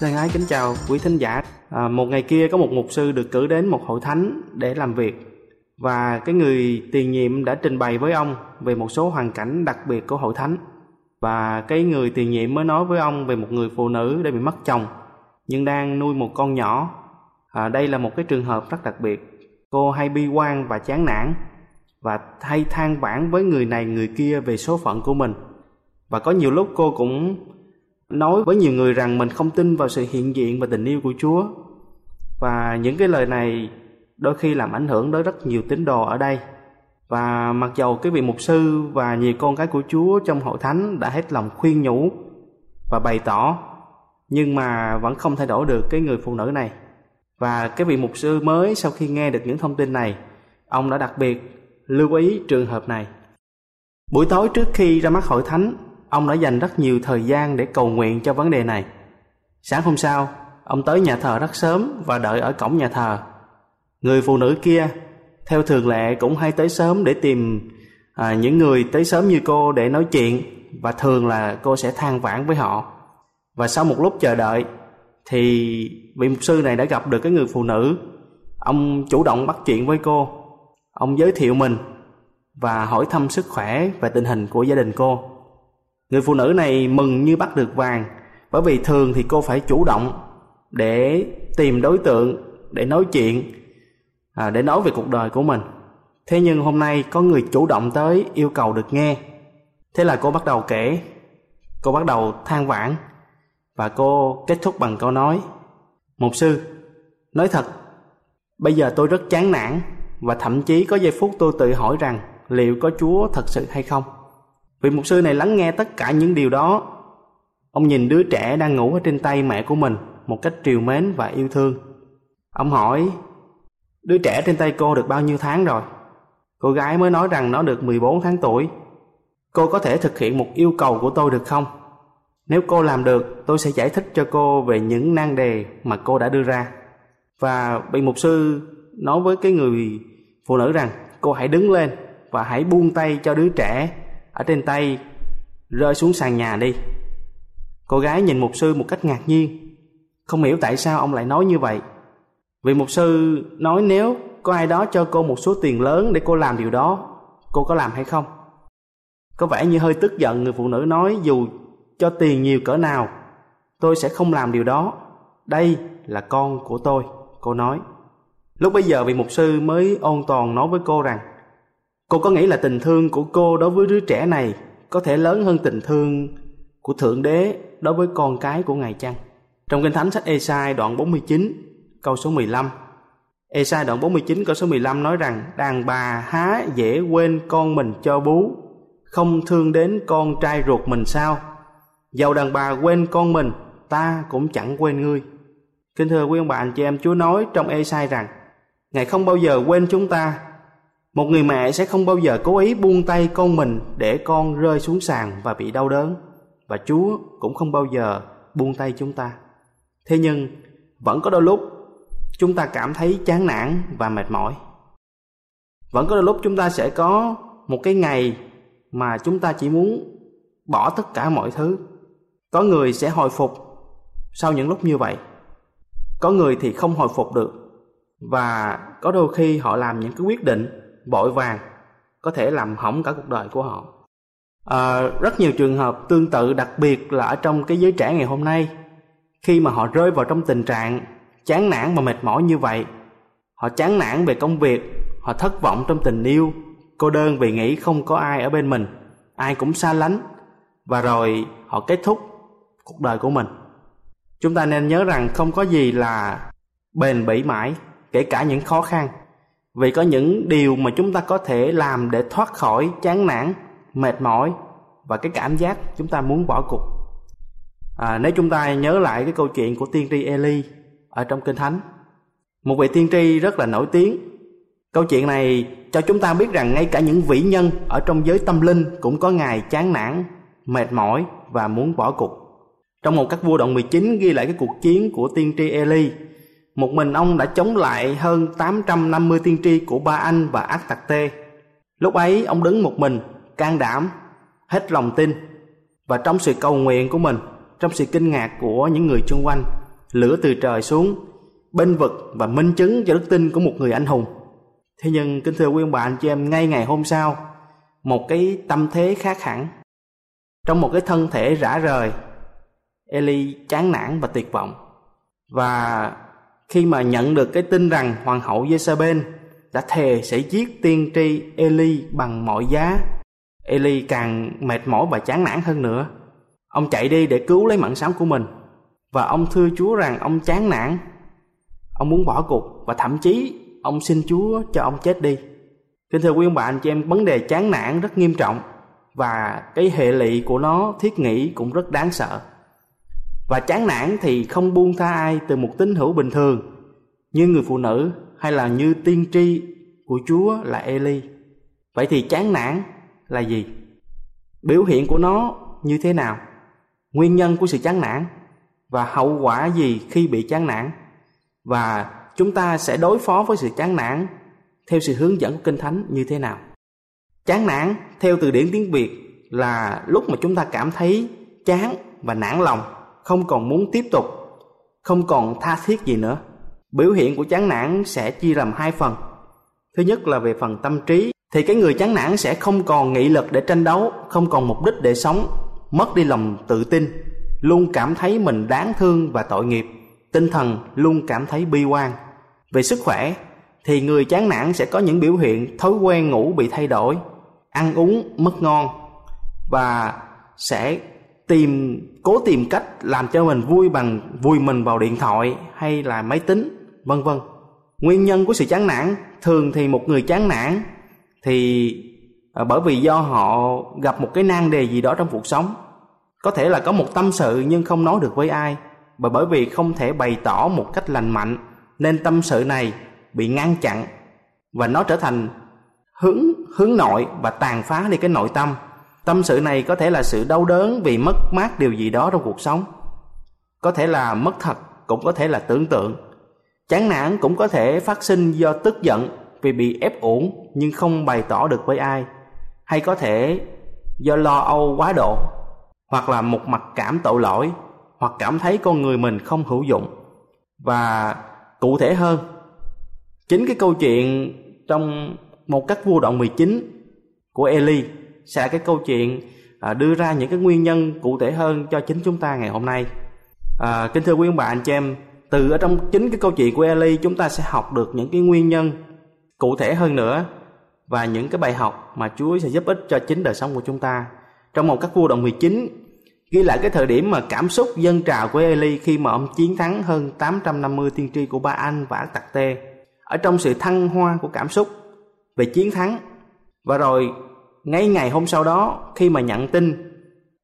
Thân ái kính chào quý thính giả. À, một ngày kia có một mục sư được cử đến một hội thánh để làm việc và cái người tiền nhiệm đã trình bày với ông về một số hoàn cảnh đặc biệt của hội thánh và cái người tiền nhiệm mới nói với ông về một người phụ nữ đã bị mất chồng nhưng đang nuôi một con nhỏ. À, đây là một cái trường hợp rất đặc biệt. Cô hay bi quan và chán nản và hay than vãn với người này người kia về số phận của mình. Và có nhiều lúc cô cũng nói với nhiều người rằng mình không tin vào sự hiện diện và tình yêu của Chúa. Và những cái lời này đôi khi làm ảnh hưởng tới rất nhiều tín đồ ở đây. Và mặc dầu cái vị mục sư và nhiều con cái của Chúa trong hội thánh đã hết lòng khuyên nhủ và bày tỏ nhưng mà vẫn không thay đổi được cái người phụ nữ này. Và cái vị mục sư mới sau khi nghe được những thông tin này, ông đã đặc biệt lưu ý trường hợp này. Buổi tối trước khi ra mắt hội thánh, ông đã dành rất nhiều thời gian để cầu nguyện cho vấn đề này. Sáng hôm sau, ông tới nhà thờ rất sớm và đợi ở cổng nhà thờ. Người phụ nữ kia, theo thường lệ cũng hay tới sớm để tìm à, những người tới sớm như cô để nói chuyện và thường là cô sẽ than vãn với họ. Và sau một lúc chờ đợi thì vị mục sư này đã gặp được cái người phụ nữ. Ông chủ động bắt chuyện với cô. Ông giới thiệu mình và hỏi thăm sức khỏe và tình hình của gia đình cô. Người phụ nữ này mừng như bắt được vàng bởi vì thường thì cô phải chủ động để tìm đối tượng để nói chuyện à, để nói về cuộc đời của mình. Thế nhưng hôm nay có người chủ động tới yêu cầu được nghe. Thế là cô bắt đầu kể, cô bắt đầu than vãn và cô kết thúc bằng câu nói Mục sư, nói thật, bây giờ tôi rất chán nản và thậm chí có giây phút tôi tự hỏi rằng liệu có Chúa thật sự hay không. Vị mục sư này lắng nghe tất cả những điều đó. Ông nhìn đứa trẻ đang ngủ ở trên tay mẹ của mình một cách triều mến và yêu thương. Ông hỏi, đứa trẻ trên tay cô được bao nhiêu tháng rồi? Cô gái mới nói rằng nó được 14 tháng tuổi. Cô có thể thực hiện một yêu cầu của tôi được không? Nếu cô làm được, tôi sẽ giải thích cho cô về những nan đề mà cô đã đưa ra. Và vị mục sư nói với cái người phụ nữ rằng cô hãy đứng lên và hãy buông tay cho đứa trẻ ở trên tay rơi xuống sàn nhà đi. Cô gái nhìn mục sư một cách ngạc nhiên, không hiểu tại sao ông lại nói như vậy. Vì mục sư nói nếu có ai đó cho cô một số tiền lớn để cô làm điều đó, cô có làm hay không? Có vẻ như hơi tức giận người phụ nữ nói dù cho tiền nhiều cỡ nào, tôi sẽ không làm điều đó. Đây là con của tôi, cô nói. Lúc bấy giờ vị mục sư mới ôn toàn nói với cô rằng Cô có nghĩ là tình thương của cô đối với đứa trẻ này có thể lớn hơn tình thương của Thượng Đế đối với con cái của Ngài chăng? Trong Kinh Thánh sách Esai đoạn 49 câu số 15 Esai đoạn 49 câu số 15 nói rằng Đàn bà há dễ quên con mình cho bú Không thương đến con trai ruột mình sao Dầu đàn bà quên con mình, ta cũng chẳng quên ngươi. Kính thưa quý ông bà anh chị em, Chúa nói trong ê sai rằng, Ngài không bao giờ quên chúng ta. Một người mẹ sẽ không bao giờ cố ý buông tay con mình để con rơi xuống sàn và bị đau đớn. Và Chúa cũng không bao giờ buông tay chúng ta. Thế nhưng, vẫn có đôi lúc chúng ta cảm thấy chán nản và mệt mỏi. Vẫn có đôi lúc chúng ta sẽ có một cái ngày mà chúng ta chỉ muốn bỏ tất cả mọi thứ. Có người sẽ hồi phục sau những lúc như vậy. Có người thì không hồi phục được và có đôi khi họ làm những cái quyết định vội vàng có thể làm hỏng cả cuộc đời của họ. À, rất nhiều trường hợp tương tự đặc biệt là ở trong cái giới trẻ ngày hôm nay. Khi mà họ rơi vào trong tình trạng chán nản và mệt mỏi như vậy họ chán nản về công việc họ thất vọng trong tình yêu cô đơn vì nghĩ không có ai ở bên mình ai cũng xa lánh và rồi họ kết thúc cuộc đời của mình. Chúng ta nên nhớ rằng không có gì là bền bỉ mãi kể cả những khó khăn vì có những điều mà chúng ta có thể làm để thoát khỏi chán nản mệt mỏi và cái cảm giác chúng ta muốn bỏ cuộc. À, nếu chúng ta nhớ lại cái câu chuyện của tiên tri Eli ở trong kinh thánh một vị tiên tri rất là nổi tiếng. Câu chuyện này cho chúng ta biết rằng ngay cả những vĩ nhân ở trong giới tâm linh cũng có ngày chán nản mệt mỏi và muốn bỏ cuộc. Trong một các vua động 19 ghi lại cái cuộc chiến của tiên tri Eli một mình ông đã chống lại hơn 850 tiên tri của Ba Anh và Ác Tạc Tê. Lúc ấy ông đứng một mình, can đảm, hết lòng tin và trong sự cầu nguyện của mình, trong sự kinh ngạc của những người xung quanh, lửa từ trời xuống, bên vực và minh chứng cho đức tin của một người anh hùng. Thế nhưng kính thưa quý ông bà anh chị em, ngay ngày hôm sau, một cái tâm thế khác hẳn. Trong một cái thân thể rã rời, Eli chán nản và tuyệt vọng. Và khi mà nhận được cái tin rằng hoàng hậu Jezebel đã thề sẽ giết tiên tri Eli bằng mọi giá, Eli càng mệt mỏi và chán nản hơn nữa. Ông chạy đi để cứu lấy mạng sống của mình và ông thưa Chúa rằng ông chán nản, ông muốn bỏ cuộc và thậm chí ông xin Chúa cho ông chết đi. Kính thưa quý ông bà anh chị em, vấn đề chán nản rất nghiêm trọng và cái hệ lụy của nó thiết nghĩ cũng rất đáng sợ. Và chán nản thì không buông tha ai từ một tín hữu bình thường như người phụ nữ hay là như tiên tri của Chúa là Eli. Vậy thì chán nản là gì? Biểu hiện của nó như thế nào? Nguyên nhân của sự chán nản và hậu quả gì khi bị chán nản? Và chúng ta sẽ đối phó với sự chán nản theo sự hướng dẫn của Kinh Thánh như thế nào? Chán nản theo từ điển tiếng Việt là lúc mà chúng ta cảm thấy chán và nản lòng không còn muốn tiếp tục, không còn tha thiết gì nữa. Biểu hiện của chán nản sẽ chia làm hai phần. Thứ nhất là về phần tâm trí, thì cái người chán nản sẽ không còn nghị lực để tranh đấu, không còn mục đích để sống, mất đi lòng tự tin, luôn cảm thấy mình đáng thương và tội nghiệp, tinh thần luôn cảm thấy bi quan. Về sức khỏe, thì người chán nản sẽ có những biểu hiện thói quen ngủ bị thay đổi, ăn uống mất ngon và sẽ tìm cố tìm cách làm cho mình vui bằng vui mình vào điện thoại hay là máy tính vân vân. Nguyên nhân của sự chán nản thường thì một người chán nản thì à, bởi vì do họ gặp một cái nan đề gì đó trong cuộc sống. Có thể là có một tâm sự nhưng không nói được với ai. Và bởi vì không thể bày tỏ một cách lành mạnh nên tâm sự này bị ngăn chặn và nó trở thành hướng hướng nội và tàn phá đi cái nội tâm tâm sự này có thể là sự đau đớn vì mất mát điều gì đó trong cuộc sống. Có thể là mất thật, cũng có thể là tưởng tượng. Chán nản cũng có thể phát sinh do tức giận vì bị ép uổng nhưng không bày tỏ được với ai. Hay có thể do lo âu quá độ, hoặc là một mặt cảm tội lỗi, hoặc cảm thấy con người mình không hữu dụng. Và cụ thể hơn, chính cái câu chuyện trong một các vua đoạn 19 của Eli sẽ là cái câu chuyện à, đưa ra những cái nguyên nhân cụ thể hơn cho chính chúng ta ngày hôm nay. À, kính thưa quý ông bà anh chị em, từ ở trong chính cái câu chuyện của Eli chúng ta sẽ học được những cái nguyên nhân cụ thể hơn nữa và những cái bài học mà Chúa sẽ giúp ích cho chính đời sống của chúng ta. Trong một các vua đồng 19 ghi lại cái thời điểm mà cảm xúc dân trào của Eli khi mà ông chiến thắng hơn 850 tiên tri của Ba Anh và Ác Tạc Tê. Ở trong sự thăng hoa của cảm xúc về chiến thắng và rồi ngay ngày hôm sau đó khi mà nhận tin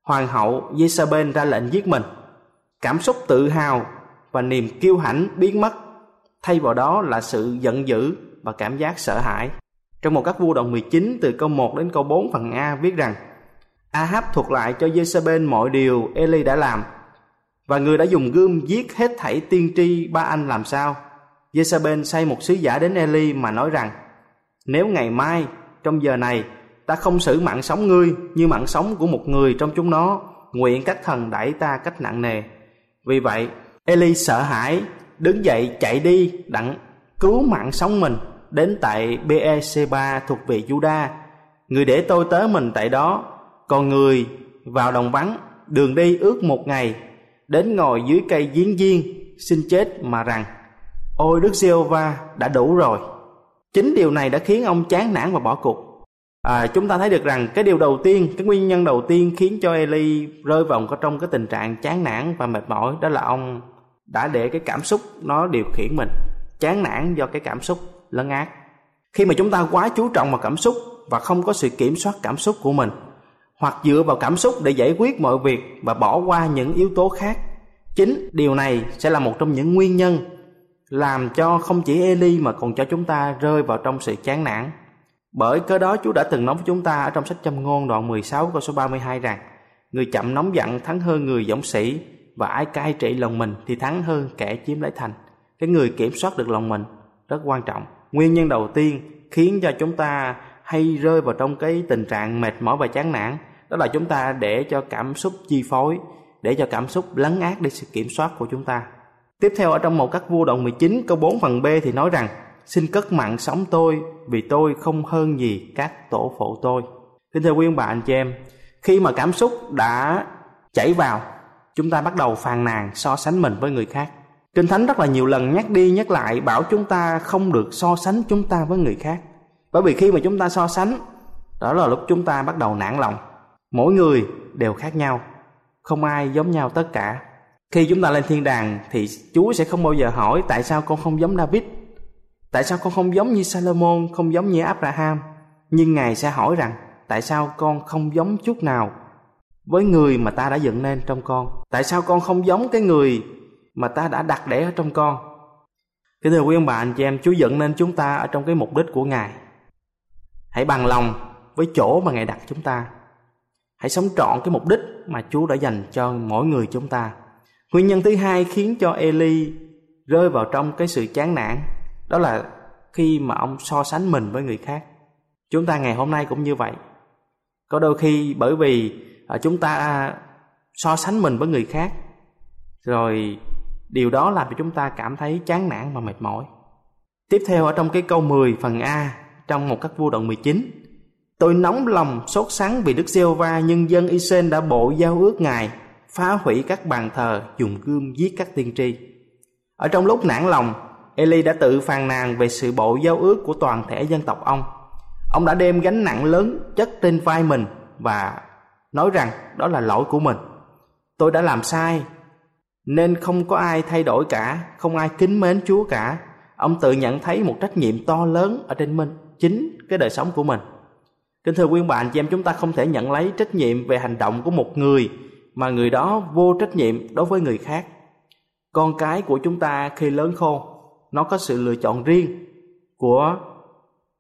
hoàng hậu Jezabel ra lệnh giết mình. Cảm xúc tự hào và niềm kiêu hãnh biến mất, thay vào đó là sự giận dữ và cảm giác sợ hãi. Trong một các vua đoạn 19 từ câu 1 đến câu 4 phần A viết rằng Ahab thuật lại cho Jezebel mọi điều Eli đã làm và người đã dùng gươm giết hết thảy tiên tri ba anh làm sao. Jezebel sai một sứ giả đến Eli mà nói rằng nếu ngày mai trong giờ này ta không xử mạng sống ngươi như mạng sống của một người trong chúng nó nguyện các thần đẩy ta cách nặng nề vì vậy Eli sợ hãi đứng dậy chạy đi đặng cứu mạng sống mình đến tại Beersheba thuộc về Juda. Người để tôi tới mình tại đó, còn người vào đồng vắng, đường đi ước một ngày, đến ngồi dưới cây giếng viên xin chết mà rằng, ôi Đức giê va đã đủ rồi. Chính điều này đã khiến ông chán nản và bỏ cuộc. À, chúng ta thấy được rằng cái điều đầu tiên, cái nguyên nhân đầu tiên khiến cho Eli rơi vào trong cái tình trạng chán nản và mệt mỏi đó là ông đã để cái cảm xúc nó điều khiển mình. Chán nản do cái cảm xúc lấn át. Khi mà chúng ta quá chú trọng vào cảm xúc và không có sự kiểm soát cảm xúc của mình, hoặc dựa vào cảm xúc để giải quyết mọi việc và bỏ qua những yếu tố khác, chính điều này sẽ là một trong những nguyên nhân làm cho không chỉ Eli mà còn cho chúng ta rơi vào trong sự chán nản. Bởi cớ đó Chúa đã từng nói với chúng ta ở trong sách châm ngôn đoạn 16 câu số 32 rằng, Người chậm nóng giận thắng hơn người dũng sĩ và ai cai trị lòng mình thì thắng hơn kẻ chiếm lấy thành. Cái người kiểm soát được lòng mình rất quan trọng nguyên nhân đầu tiên khiến cho chúng ta hay rơi vào trong cái tình trạng mệt mỏi và chán nản, đó là chúng ta để cho cảm xúc chi phối, để cho cảm xúc lấn át đi sự kiểm soát của chúng ta tiếp theo, ở trong một các vua đoạn 19 câu 4 phần B thì nói rằng xin cất mạng sống tôi vì tôi không hơn gì các tổ phụ tôi kính thưa quý ông bà anh chị em khi mà cảm xúc đã chảy vào chúng ta bắt đầu phàn nàn so sánh mình với người khác Kinh Thánh rất là nhiều lần nhắc đi nhắc lại bảo chúng ta không được so sánh chúng ta với người khác. Bởi vì khi mà chúng ta so sánh, đó là lúc chúng ta bắt đầu nản lòng. Mỗi người đều khác nhau, không ai giống nhau tất cả. Khi chúng ta lên thiên đàng thì Chúa sẽ không bao giờ hỏi tại sao con không giống David, tại sao con không giống như Salomon, không giống như Abraham. Nhưng Ngài sẽ hỏi rằng tại sao con không giống chút nào với người mà ta đã dựng nên trong con. Tại sao con không giống cái người mà ta đã đặt để ở trong con. Kính thưa quý ông bà anh chị em, Chúa dựng nên chúng ta ở trong cái mục đích của Ngài. Hãy bằng lòng với chỗ mà Ngài đặt chúng ta. Hãy sống trọn cái mục đích mà Chúa đã dành cho mỗi người chúng ta. Nguyên nhân thứ hai khiến cho Eli rơi vào trong cái sự chán nản đó là khi mà ông so sánh mình với người khác. Chúng ta ngày hôm nay cũng như vậy. Có đôi khi bởi vì à, chúng ta so sánh mình với người khác rồi Điều đó làm cho chúng ta cảm thấy chán nản và mệt mỏi. Tiếp theo ở trong cái câu 10 phần A trong một các vua đoạn 19. Tôi nóng lòng sốt sắng vì Đức giê va nhân dân Israel đã bộ giao ước Ngài, phá hủy các bàn thờ, dùng gươm giết các tiên tri. Ở trong lúc nản lòng, Eli đã tự phàn nàn về sự bộ giao ước của toàn thể dân tộc ông. Ông đã đem gánh nặng lớn chất trên vai mình và nói rằng đó là lỗi của mình. Tôi đã làm sai nên không có ai thay đổi cả, không ai kính mến Chúa cả. Ông tự nhận thấy một trách nhiệm to lớn ở trên mình, chính cái đời sống của mình. Kính thưa quý bạn, chị em chúng ta không thể nhận lấy trách nhiệm về hành động của một người mà người đó vô trách nhiệm đối với người khác. Con cái của chúng ta khi lớn khôn, nó có sự lựa chọn riêng của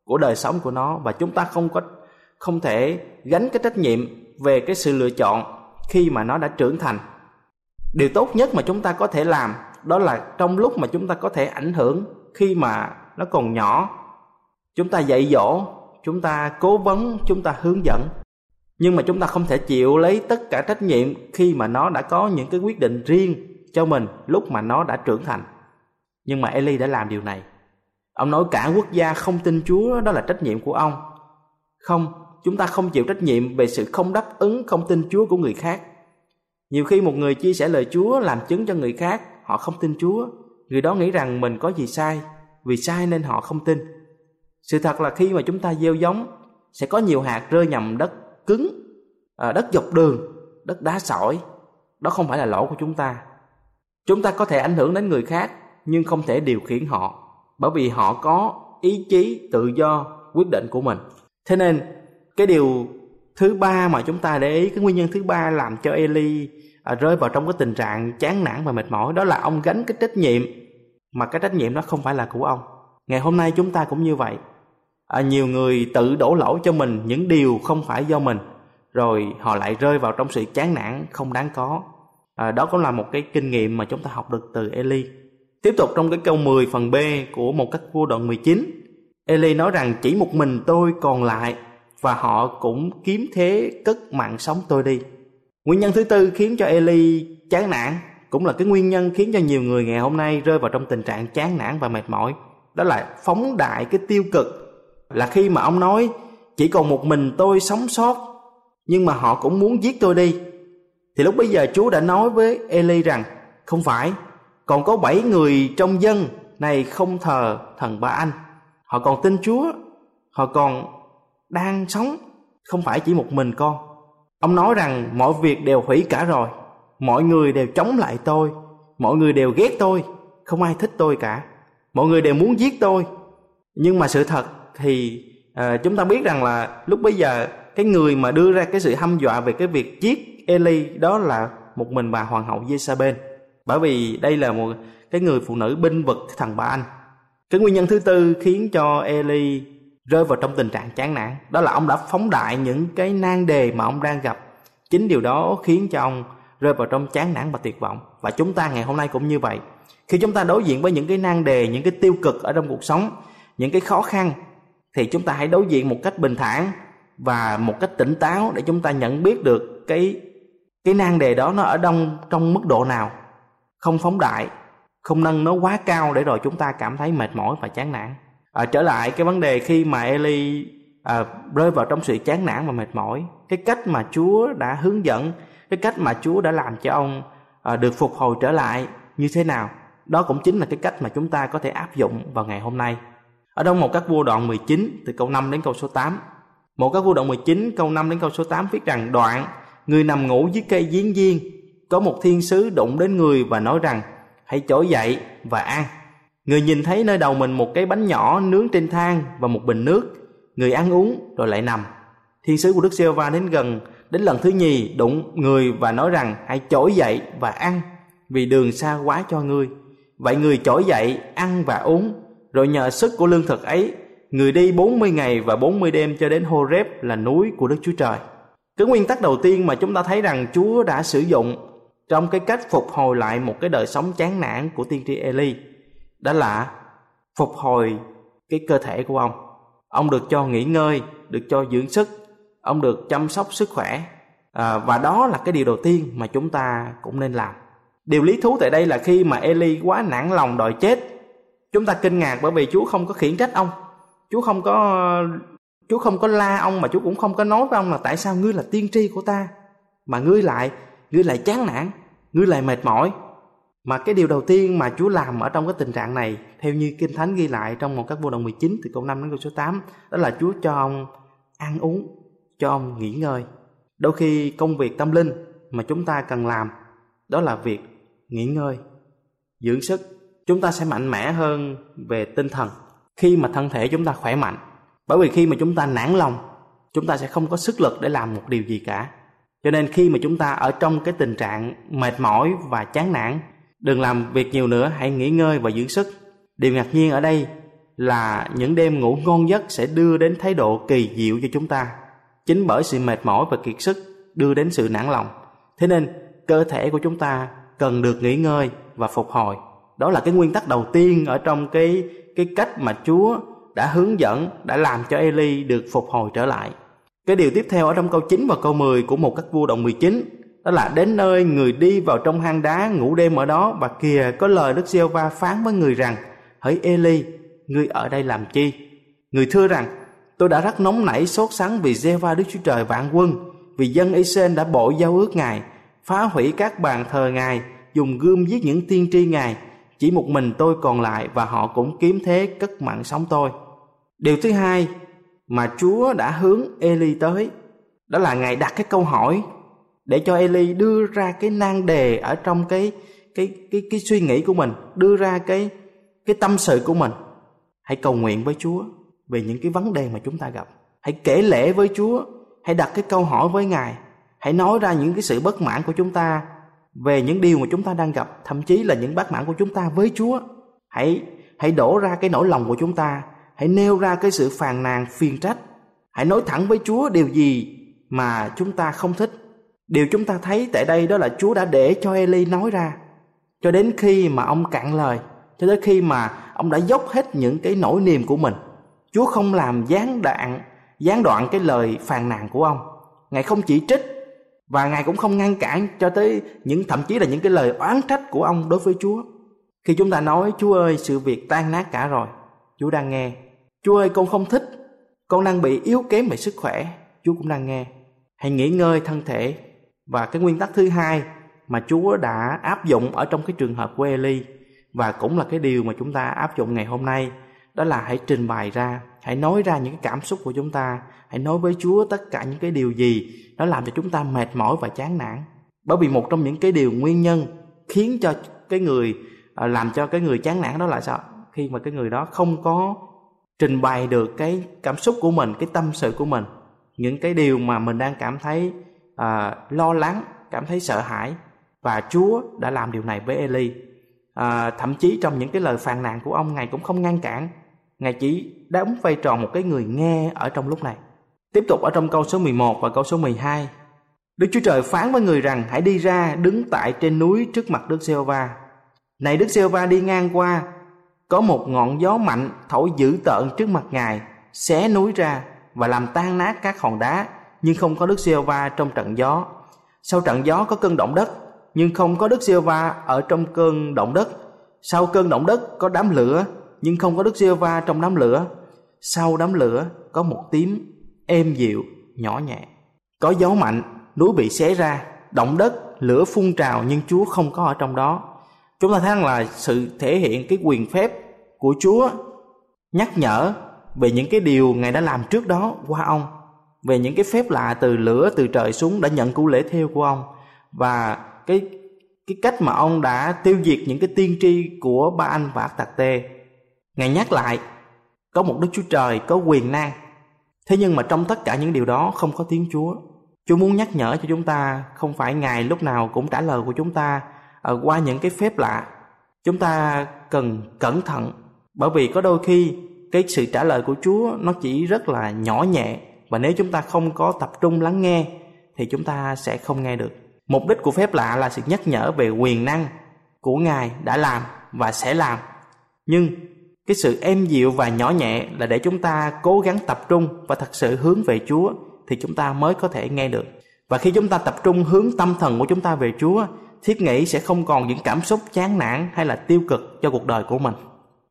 của đời sống của nó và chúng ta không có, không thể gánh cái trách nhiệm về cái sự lựa chọn khi mà nó đã trưởng thành. Điều tốt nhất mà chúng ta có thể làm đó là trong lúc mà chúng ta có thể ảnh hưởng khi mà nó còn nhỏ, chúng ta dạy dỗ, chúng ta cố vấn, chúng ta hướng dẫn. Nhưng mà chúng ta không thể chịu lấy tất cả trách nhiệm khi mà nó đã có những cái quyết định riêng cho mình lúc mà nó đã trưởng thành nhưng mà Eli đã làm điều này ông nói cả quốc gia không tin Chúa đó là trách nhiệm của ông không chúng ta không chịu trách nhiệm về sự không đáp ứng không tin Chúa của người khác nhiều khi một người chia sẻ lời Chúa làm chứng cho người khác, họ không tin Chúa. Người đó nghĩ rằng mình có gì sai, vì sai nên họ không tin. Sự thật là khi mà chúng ta gieo giống, sẽ có nhiều hạt rơi nhầm đất cứng, à, đất dọc đường, đất đá sỏi. Đó không phải là lỗi của chúng ta. Chúng ta có thể ảnh hưởng đến người khác, nhưng không thể điều khiển họ, bởi vì họ có ý chí tự do quyết định của mình. Thế nên cái điều thứ ba mà chúng ta để ý cái nguyên nhân thứ ba làm cho Eli à, rơi vào trong cái tình trạng chán nản và mệt mỏi đó là ông gánh cái trách nhiệm. Mà cái trách nhiệm đó không phải là của ông. Ngày hôm nay chúng ta cũng như vậy. À, nhiều người tự đổ lỗi cho mình những điều không phải do mình rồi họ lại rơi vào trong sự chán nản không đáng có. À, đó cũng là một cái kinh nghiệm mà chúng ta học được từ Eli tiếp tục trong cái câu 10 phần B của một cách vua đoạn 19 Eli nói rằng, chỉ một mình tôi còn lại và họ cũng kiếm thế cất mạng sống tôi đi. Nguyên nhân thứ tư khiến cho Eli chán nản cũng là cái nguyên nhân khiến cho nhiều người ngày hôm nay rơi vào trong tình trạng chán nản và mệt mỏi. Đó là phóng đại cái tiêu cực. Là khi mà ông nói, chỉ còn một mình tôi sống sót, nhưng mà họ cũng muốn giết tôi đi. Thì lúc bây giờ Chúa đã nói với Eli rằng, không phải còn có bảy người trong dân này không thờ thần Ba Anh. Họ còn tin Chúa họ còn đang sống không phải chỉ một mình con. Ông nói rằng mọi việc đều hủy cả rồi mọi người đều chống lại tôi mọi người đều ghét tôi không ai thích tôi cả. Mọi người đều muốn giết tôi. Nhưng mà sự thật thì à, chúng ta biết rằng là lúc bây giờ cái người mà đưa ra cái sự hăm dọa về cái việc giết Eli đó là một mình bà hoàng hậu Jezabel bởi vì đây là một cái người phụ nữ binh vực thằng bà anh. Cái nguyên nhân thứ tư khiến cho Eli rơi vào trong tình trạng chán nản, đó là ông đã phóng đại những cái nan đề mà ông đang gặp. Chính điều đó khiến cho ông rơi vào trong chán nản và tuyệt vọng. Và chúng ta ngày hôm nay cũng như vậy. Khi chúng ta đối diện với những cái nan đề, những cái tiêu cực ở trong cuộc sống, những cái khó khăn, thì chúng ta hãy đối diện một cách bình thản và một cách tỉnh táo để chúng ta nhận biết được cái cái nan đề đó nó ở đông, trong mức độ nào không phóng đại không nâng nó quá cao để rồi chúng ta cảm thấy mệt mỏi và chán nản. À, trở lại cái vấn đề khi mà Eli à, rơi vào trong sự chán nản và mệt mỏi cái cách mà Chúa đã hướng dẫn cái cách mà Chúa đã làm cho ông à, được phục hồi trở lại như thế nào đó cũng chính là cái cách mà chúng ta có thể áp dụng vào ngày hôm nay. Ở trong một các vua đoạn 19 từ câu 5 đến câu số 8 một các vua đoạn 19 câu 5 đến câu số 8 viết rằng đoạn người nằm ngủ dưới cây giếng viên có một thiên sứ đụng đến người và nói rằng, hãy trỗi dậy và ăn. Người nhìn thấy nơi đầu mình một cái bánh nhỏ nướng trên than và một bình nước, người ăn uống rồi lại nằm. Thiên sứ của đức giê va đến gần, đến lần thứ nhì đụng người và nói rằng, hãy trỗi dậy và ăn, vì đường xa quá cho ngươi. Vậy người trỗi dậy, ăn và uống, rồi nhờ sức của lương thực ấy, người đi 40 ngày và 40 đêm cho đến Horeb là núi của Đức Chúa Trời. Cái nguyên tắc đầu tiên mà chúng ta thấy rằng Chúa đã sử dụng trong cái cách phục hồi lại một cái đời sống chán nản của tiên tri Eli đó là phục hồi cái cơ thể của ông. Ông được cho nghỉ ngơi, được cho dưỡng sức, ông được chăm sóc sức khỏe à, và đó là cái điều đầu tiên mà chúng ta cũng nên làm. Điều lý thú tại đây là khi mà Eli quá nản lòng đòi chết, chúng ta kinh ngạc bởi vì Chúa không có khiển trách ông. Chúa không có Chúa không có la ông mà Chúa cũng không có nói với ông là tại sao ngươi là tiên tri của ta mà ngươi lại ngươi lại chán nản, ngươi lại mệt mỏi. Mà cái điều đầu tiên mà Chúa làm ở trong cái tình trạng này theo như Kinh Thánh ghi lại trong một các vô đồng 19 từ câu 5 đến câu số 8 đó là Chúa cho ông ăn uống, cho ông nghỉ ngơi. Đôi khi công việc tâm linh mà chúng ta cần làm đó là việc nghỉ ngơi, dưỡng sức. Chúng ta sẽ mạnh mẽ hơn về tinh thần khi mà thân thể chúng ta khỏe mạnh. Bởi vì khi mà chúng ta nản lòng, chúng ta sẽ không có sức lực để làm một điều gì cả. Cho nên khi mà chúng ta ở trong cái tình trạng mệt mỏi và chán nản, đừng làm việc nhiều nữa, hãy nghỉ ngơi và dưỡng sức. Điều ngạc nhiên ở đây là những đêm ngủ ngon giấc sẽ đưa đến thái độ kỳ diệu cho chúng ta. Chính bởi sự mệt mỏi và kiệt sức đưa đến sự nản lòng. Thế nên cơ thể của chúng ta cần được nghỉ ngơi và phục hồi. Đó là cái nguyên tắc đầu tiên ở trong cái cái cách mà Chúa đã hướng dẫn, đã làm cho Eli được phục hồi trở lại. Cái điều tiếp theo ở trong câu 9 và câu 10 của một các vua đồng 19 đó là đến nơi người đi vào trong hang đá ngủ đêm ở đó và kìa, có lời Đức giê va phán với người rằng, hỡi Eli ngươi ở đây làm chi? Người thưa rằng, tôi đã rất nóng nảy sốt sắng vì giê va Đức Chúa Trời vạn quân, vì dân Israel đã bội giao ước ngài, phá hủy các bàn thờ ngài, dùng gươm giết những tiên tri ngài. Chỉ một mình tôi còn lại và họ cũng kiếm thế cất mạng sống tôi. Điều thứ hai mà chúa đã hướng eli tới. Đó là ngài đặt cái câu hỏi để cho eli đưa ra cái nan đề ở trong cái cái cái cái suy nghĩ của mình đưa ra cái cái tâm sự của mình. Hãy cầu nguyện với chúa về những cái vấn đề mà chúng ta gặp. Hãy kể lễ với chúa hãy đặt cái câu hỏi với Ngài, hãy nói ra những cái sự bất mãn của chúng ta về những điều mà chúng ta đang gặp, thậm chí là những bất mãn của chúng ta với Chúa. Hãy hãy đổ ra cái nỗi lòng của chúng ta, hãy nêu ra cái sự phàn nàn phiền trách. Hãy nói thẳng với Chúa điều gì mà chúng ta không thích. Điều chúng ta thấy tại đây đó là Chúa đã để cho Eli nói ra cho đến khi mà ông cạn lời, cho tới khi mà ông đã dốc hết những cái nỗi niềm của mình. Chúa không làm gián đoạn, gián đoạn cái lời phàn nàn của ông. Ngài không chỉ trích và Ngài cũng không ngăn cản cho tới những thậm chí là những cái lời oán trách của ông đối với Chúa. Khi chúng ta nói Chúa ơi sự việc tan nát cả rồi, Chúa đang nghe. Chúa ơi con không thích, con đang bị yếu kém về sức khỏe, Chúa cũng đang nghe. Hãy nghỉ ngơi thân thể. Và cái nguyên tắc thứ hai mà Chúa đã áp dụng ở trong cái trường hợp của Eli và cũng là cái điều mà chúng ta áp dụng ngày hôm nay đó là hãy trình bày ra hãy nói ra những cái cảm xúc của chúng ta. Hãy nói với chúa tất cả những cái điều gì nó làm cho chúng ta mệt mỏi và chán nản. Bởi vì một trong những cái điều nguyên nhân khiến cho cái người à, làm cho cái người chán nản đó là sao? Khi mà cái người đó không có trình bày được cái cảm xúc của mình cái tâm sự của mình. Những cái điều mà mình đang cảm thấy à, lo lắng cảm thấy sợ hãi và chúa đã làm điều này với eli. À, thậm chí trong những cái lời phàn nàn của ông ngài cũng không ngăn cản. Ngài chỉ đóng vai trò một cái người nghe ở trong lúc này. Tiếp tục ở trong câu số 11 và câu số 12 Đức Chúa Trời phán với người rằng hãy đi ra đứng tại trên núi trước mặt Đức giê va Này Đức giê va đi ngang qua, có một ngọn gió mạnh thổi dữ tợn trước mặt Ngài, xé núi ra và làm tan nát các hòn đá, nhưng không có Đức giê va trong trận gió. Sau trận gió có cơn động đất, nhưng không có Đức giê va ở trong cơn động đất. Sau cơn động đất có đám lửa, nhưng không có Đức giê va trong đám lửa. Sau đám lửa có một tím êm dịu, nhỏ nhẹ. Có gió mạnh, núi bị xé ra, động đất, lửa phun trào nhưng Chúa không có ở trong đó. Chúng ta thấy rằng là sự thể hiện cái quyền phép của Chúa nhắc nhở về những cái điều Ngài đã làm trước đó qua ông, về những cái phép lạ từ lửa từ trời xuống đã nhận cụ lễ theo của ông và cái cái cách mà ông đã tiêu diệt những cái tiên tri của ba anh và Tạc Tê. Ngài nhắc lại có một Đức Chúa Trời có quyền năng. Thế nhưng mà trong tất cả những điều đó không có tiếng Chúa. Chúa muốn nhắc nhở cho chúng ta không phải Ngài lúc nào cũng trả lời của chúng ta ờ, qua những cái phép lạ. Chúng ta cần cẩn thận bởi vì có đôi khi cái sự trả lời của Chúa nó chỉ rất là nhỏ nhẹ và nếu chúng ta không có tập trung lắng nghe thì chúng ta sẽ không nghe được. Mục đích của phép lạ là sự nhắc nhở về quyền năng của Ngài đã làm và sẽ làm. Nhưng cái sự êm dịu và nhỏ nhẹ là để chúng ta cố gắng tập trung và thật sự hướng về Chúa thì chúng ta mới có thể nghe được. Và khi chúng ta tập trung hướng tâm thần của chúng ta về Chúa, thiết nghĩ sẽ không còn những cảm xúc chán nản hay là tiêu cực cho cuộc đời của mình.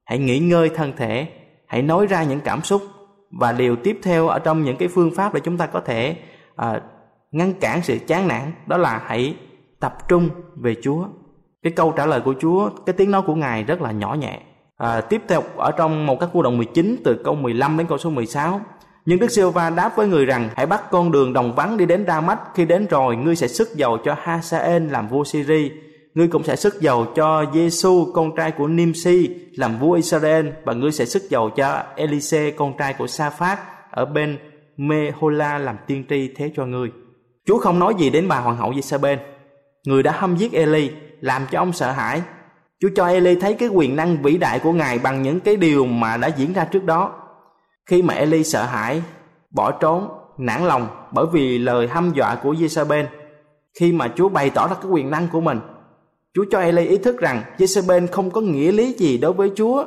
Hãy nghỉ ngơi thân thể, hãy nói ra những cảm xúc và điều tiếp theo ở trong những cái phương pháp để chúng ta có thể à, ngăn cản sự chán nản đó là hãy tập trung về Chúa. Cái câu trả lời của Chúa, cái tiếng nói của Ngài rất là nhỏ nhẹ. À, tiếp theo ở trong một các khu động 19 từ câu 15 đến câu số 16 nhưng Đức siêu va đáp với người rằng hãy bắt con đường đồng vắng đi đến Đa Mách khi đến rồi ngươi sẽ sức dầu cho Hasael làm vua Syri ngươi cũng sẽ sức dầu cho Giêsu con trai của Nimsi làm vua Israel và ngươi sẽ sức dầu cho Elise con trai của Sa-phát ở bên Mehola làm tiên tri thế cho ngươi. Chúa không nói gì đến bà hoàng hậu Giê-sa-bên, người đã hâm giết Eli, làm cho ông sợ hãi. Chúa cho Eli thấy cái quyền năng vĩ đại của Ngài bằng những cái điều mà đã diễn ra trước đó. Khi mà Eli sợ hãi, bỏ trốn, nản lòng bởi vì lời hăm dọa của Giê-sa-bên, khi mà Chúa bày tỏ ra cái quyền năng của mình, Chúa cho Eli ý thức rằng Jezebel không có nghĩa lý gì đối với Chúa.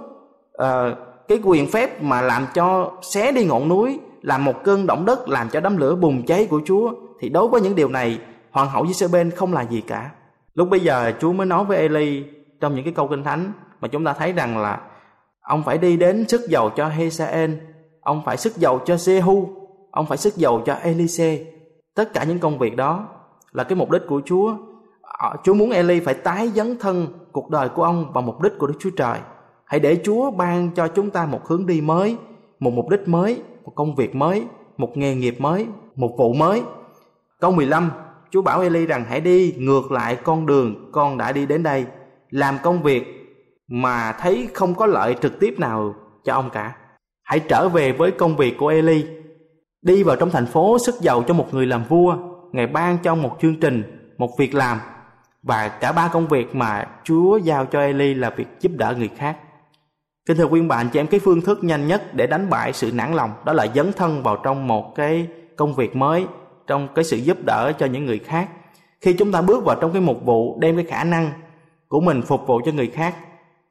À, cái quyền phép mà làm cho xé đi ngọn núi, làm một cơn động đất, làm cho đám lửa bùng cháy của Chúa thì đối với những điều này hoàng hậu Jezebel không là gì cả. Lúc bây giờ Chúa mới nói với Eli trong những cái câu kinh thánh mà chúng ta thấy rằng là ông phải đi đến sức dầu cho Hesael, ông phải sức dầu cho Jehu, ông phải sức dầu cho Elise. Tất cả những công việc đó là cái mục đích của Chúa. Ờ, Chúa muốn Eli phải tái dấn thân cuộc đời của ông vào mục đích của Đức Chúa Trời. Hãy để Chúa ban cho chúng ta một hướng đi mới, một mục đích mới, một công việc mới, một nghề nghiệp mới, một vụ mới Câu 15, Chúa bảo Eli rằng hãy đi ngược lại con đường con đã đi đến đây, làm công việc mà thấy không có lợi trực tiếp nào cho ông cả. Hãy trở về với công việc của Eli. đi vào trong thành phố sức giàu cho một người làm vua ngài ban cho một chương trình một việc làm và cả ba công việc mà chúa giao cho eli là việc giúp đỡ người khác Kính thưa quý bạn chị em, cái phương thức nhanh nhất để đánh bại sự nản lòng đó là dấn thân vào trong một cái công việc mới, trong cái sự giúp đỡ cho những người khác. Khi chúng ta bước vào trong cái mục vụ đem cái khả năng của mình phục vụ cho người khác,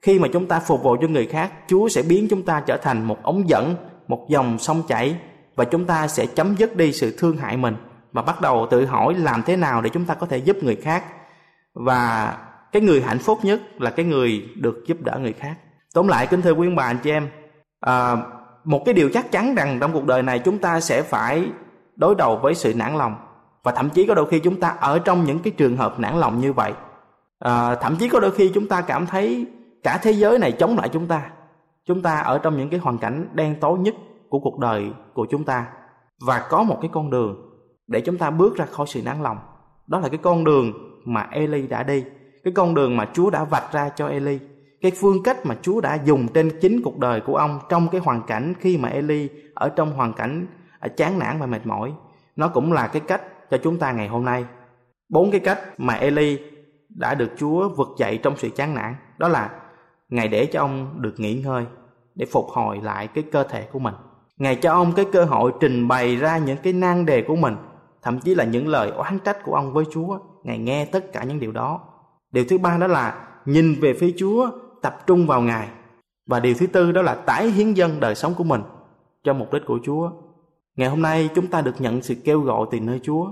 khi mà chúng ta phục vụ cho người khác, Chúa sẽ biến chúng ta trở thành một ống dẫn, một dòng sông chảy và chúng ta sẽ chấm dứt đi sự thương hại mình và bắt đầu tự hỏi làm thế nào để chúng ta có thể giúp người khác. Và cái người hạnh phúc nhất là cái người được giúp đỡ người khác. Tóm lại kính thưa quý bà anh chị em à, một cái điều chắc chắn rằng trong cuộc đời này chúng ta sẽ phải đối đầu với sự nản lòng. Và thậm chí có đôi khi chúng ta ở trong những cái trường hợp nản lòng như vậy. À, thậm chí có đôi khi chúng ta cảm thấy cả thế giới này chống lại chúng ta. Chúng ta ở trong những cái hoàn cảnh đen tối nhất của cuộc đời của chúng ta. Và có một cái con đường để chúng ta bước ra khỏi sự nản lòng. Đó là cái con đường mà Eli đã đi cái con đường mà Chúa đã vạch ra cho Eli cái phương cách mà Chúa đã dùng trên chính cuộc đời của ông trong cái hoàn cảnh khi mà Eli ở trong hoàn cảnh à, chán nản và mệt mỏi nó cũng là cái cách cho chúng ta ngày hôm nay bốn cái cách mà Eli đã được Chúa vực dậy trong sự chán nản đó là Ngài để cho ông được nghỉ ngơi để phục hồi lại cái cơ thể của mình. Ngài cho ông cái cơ hội trình bày ra những cái nan đề của mình, thậm chí là những lời oán trách của ông với Chúa. Ngài nghe tất cả những điều đó. Điều thứ ba đó là nhìn về phía Chúa tập trung vào Ngài. Và điều thứ tư đó là tái hiến dân đời sống của mình cho mục đích của Chúa. Ngày hôm nay chúng ta được nhận sự kêu gọi từ nơi Chúa.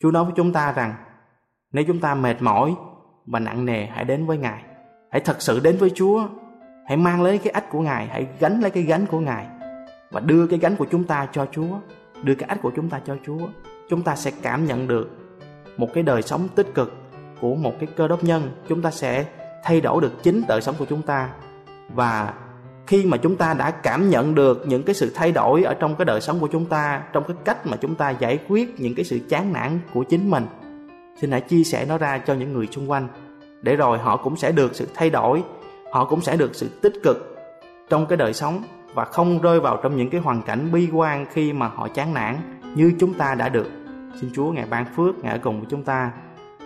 Chúa nói với chúng ta rằng nếu chúng ta mệt mỏi và nặng nề hãy đến với Ngài. Hãy thật sự đến với Chúa. Hãy mang lấy cái ách của Ngài, hãy gánh lấy cái gánh của Ngài và đưa cái gánh của chúng ta cho Chúa, đưa cái ách của chúng ta cho Chúa. Chúng ta sẽ cảm nhận được một cái đời sống tích cực của một cái cơ đốc nhân. Chúng ta sẽ thay đổi được chính đời sống của chúng ta và khi mà chúng ta đã cảm nhận được những cái sự thay đổi ở trong cái đời sống của chúng ta, trong cái cách mà chúng ta giải quyết những cái sự chán nản của chính mình, xin hãy chia sẻ nó ra cho những người xung quanh, để rồi họ cũng sẽ được sự thay đổi, họ cũng sẽ được sự tích cực trong cái đời sống và không rơi vào trong những cái hoàn cảnh bi quan khi mà họ chán nản như chúng ta đã được xin chúa ngài ban phước, ngài ở cùng với chúng ta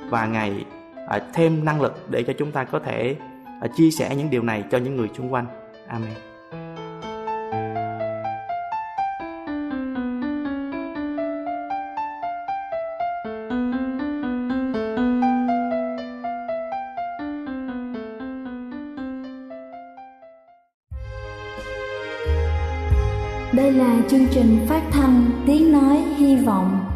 và ngài à, thêm năng lực để cho chúng ta có thể à, chia sẻ những điều này cho những người xung quanh. Amen. Đây là chương trình phát thanh Tiếng Nói Hy Vọng